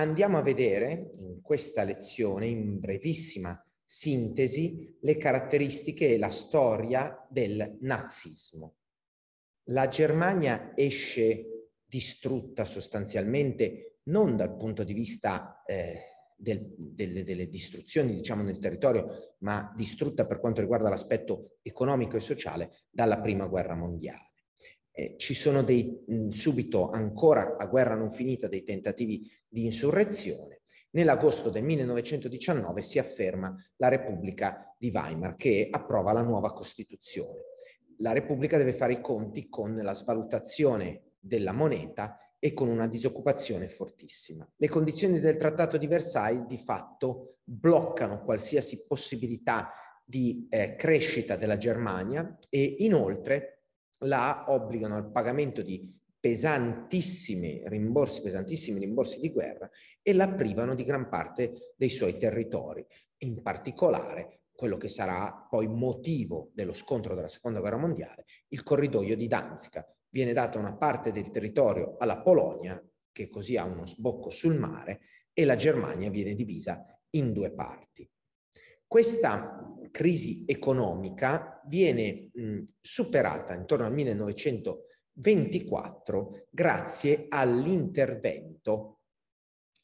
Andiamo a vedere in questa lezione, in brevissima sintesi, le caratteristiche e la storia del nazismo. La Germania esce distrutta sostanzialmente non dal punto di vista eh, del, delle, delle, distruzioni diciamo nel territorio, ma distrutta per quanto riguarda l'aspetto economico e sociale dalla prima guerra mondiale. Eh, ci sono dei, mh, subito ancora a guerra non finita dei tentativi di insurrezione. Nell'agosto del 1919 si afferma la Repubblica di Weimar che approva la nuova Costituzione. La Repubblica deve fare i conti con la svalutazione della moneta e con una disoccupazione fortissima. Le condizioni del Trattato di Versailles di fatto bloccano qualsiasi possibilità di eh, crescita della Germania e inoltre la obbligano al pagamento di pesantissimi rimborsi, pesantissimi rimborsi di guerra e la privano di gran parte dei suoi territori, in particolare quello che sarà poi motivo dello scontro della seconda guerra mondiale, il corridoio di Danzica, viene data una parte del territorio alla Polonia, che così ha uno sbocco sul mare, e la Germania viene divisa in due parti. Questa crisi economica viene mh, superata intorno al 1924 grazie all'intervento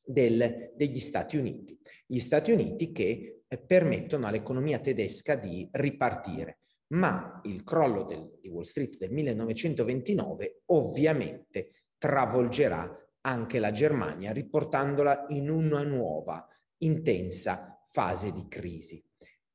degli Stati Uniti. Gli Stati Uniti che eh, permettono all'economia tedesca di ripartire ma il crollo del, di Wall Street del 1929 ovviamente travolgerà anche la Germania, riportandola in una nuova, intensa fase di crisi.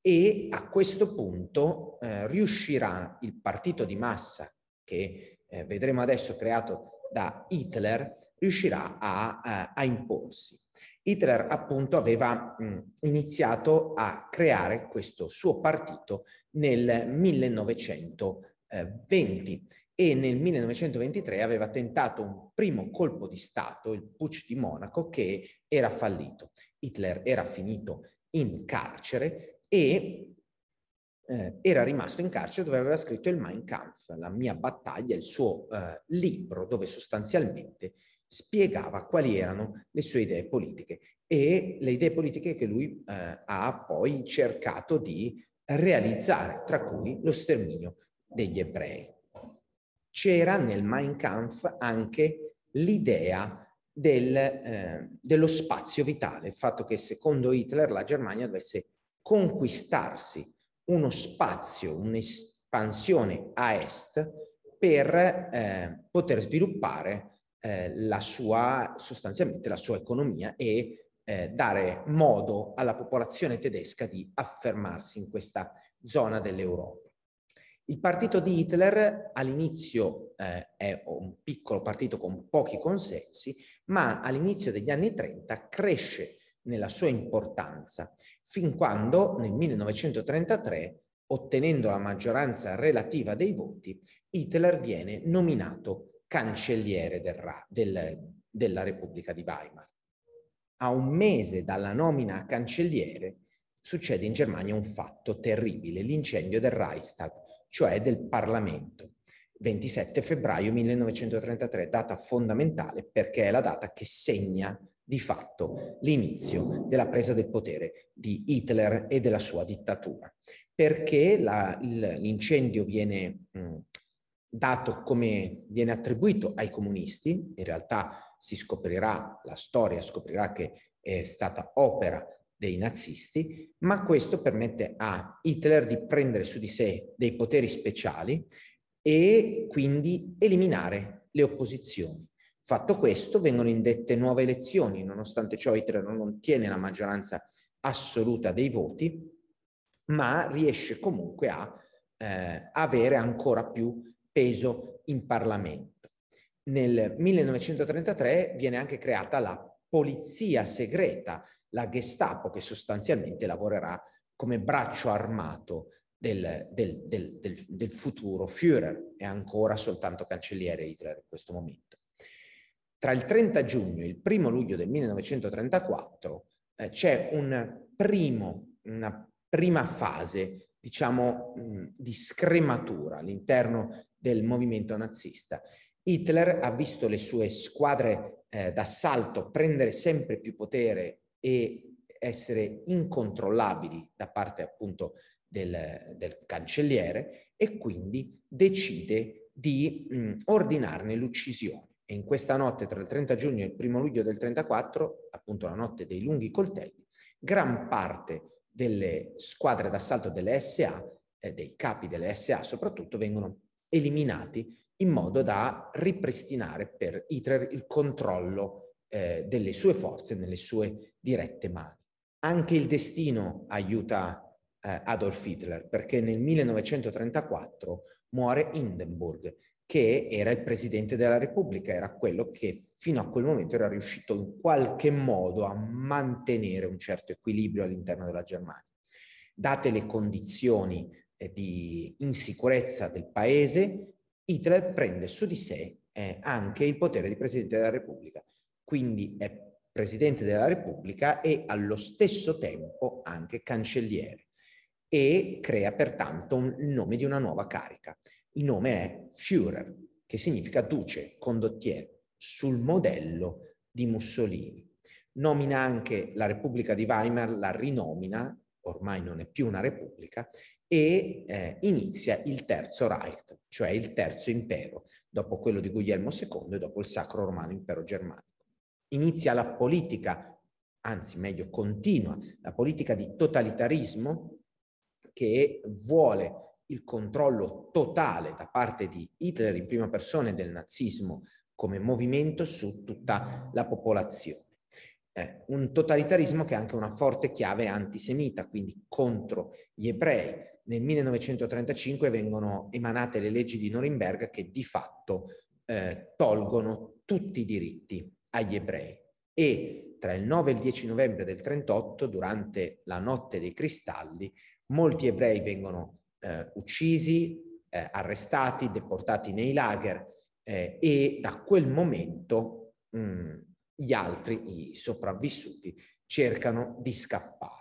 E a questo punto eh, riuscirà il partito di massa, che eh, vedremo adesso creato da Hitler, riuscirà a, a, a imporsi. Hitler appunto aveva mh, iniziato a creare questo suo partito nel 1920 e nel 1923 aveva tentato un primo colpo di Stato, il Putsch di Monaco, che era fallito. Hitler era finito in carcere e eh, era rimasto in carcere dove aveva scritto il Mein Kampf, la mia battaglia, il suo eh, libro dove sostanzialmente spiegava quali erano le sue idee politiche e le idee politiche che lui eh, ha poi cercato di realizzare, tra cui lo sterminio degli ebrei. C'era nel Mein Kampf anche l'idea del, eh, dello spazio vitale, il fatto che secondo Hitler la Germania dovesse conquistarsi uno spazio, un'espansione a est per eh, poter sviluppare eh, la sua, sostanzialmente la sua economia e eh, dare modo alla popolazione tedesca di affermarsi in questa zona dell'Europa. Il partito di Hitler all'inizio eh, è un piccolo partito con pochi consensi, ma all'inizio degli anni 30 cresce nella sua importanza, fin quando nel 1933, ottenendo la maggioranza relativa dei voti, Hitler viene nominato cancelliere del, del, della Repubblica di Weimar. A un mese dalla nomina a cancelliere succede in Germania un fatto terribile, l'incendio del Reichstag, cioè del Parlamento. 27 febbraio 1933, data fondamentale perché è la data che segna di fatto l'inizio della presa del potere di Hitler e della sua dittatura, perché l'incendio viene mh, dato come viene attribuito ai comunisti, in realtà si scoprirà, la storia scoprirà che è stata opera dei nazisti, ma questo permette a Hitler di prendere su di sé dei poteri speciali e quindi eliminare le opposizioni. Fatto questo, vengono indette nuove elezioni, nonostante ciò Hitler non ottiene la maggioranza assoluta dei voti, ma riesce comunque a eh, avere ancora più peso in Parlamento. Nel 1933 viene anche creata la polizia segreta, la Gestapo, che sostanzialmente lavorerà come braccio armato del, del, del, del, futuro Führer, è ancora soltanto cancelliere Hitler in questo momento. Tra il 30 giugno e il 1 luglio del 1934 eh, c'è un primo, una prima fase diciamo, di scrematura all'interno del movimento nazista. Hitler ha visto le sue squadre eh, d'assalto prendere sempre più potere e essere incontrollabili da parte appunto del, del cancelliere e quindi decide di mh, ordinarne l'uccisione. E in questa notte tra il 30 giugno e il 1 luglio del 34, appunto la notte dei lunghi coltelli, gran parte delle squadre d'assalto delle SA, eh, dei capi delle SA soprattutto, vengono eliminati in modo da ripristinare per Hitler il controllo eh, delle sue forze nelle sue dirette mani. Anche il destino aiuta eh, Adolf Hitler perché nel 1934 muore Hindenburg che era il presidente della Repubblica, era quello che fino a quel momento era riuscito in qualche modo a mantenere un certo equilibrio all'interno della Germania. Date le condizioni eh, di insicurezza del paese, Hitler prende su di sé eh, anche il potere di Presidente della Repubblica, quindi è Presidente della Repubblica e allo stesso tempo anche cancelliere e crea pertanto un, il nome di una nuova carica. Il nome è Führer, che significa duce, condottiero, sul modello di Mussolini. Nomina anche la Repubblica di Weimar, la rinomina, ormai non è più una repubblica, e eh, inizia il Terzo Reich, cioè il Terzo Impero, dopo quello di Guglielmo II e dopo il Sacro Romano Impero Germanico. Inizia la politica, anzi meglio continua, la politica di totalitarismo che vuole il controllo totale da parte di Hitler in prima persona e del nazismo come movimento su tutta la popolazione eh, un totalitarismo che ha anche una forte chiave antisemita, quindi contro gli ebrei. Nel 1935 vengono emanate le leggi di Norimberga che di fatto eh, tolgono tutti i diritti agli ebrei. E tra il 9 e il 10 novembre del 38, durante la notte dei cristalli, molti ebrei vengono eh, uccisi, eh, arrestati, deportati nei lager eh, e da quel momento mh, gli altri, i sopravvissuti, cercano di scappare.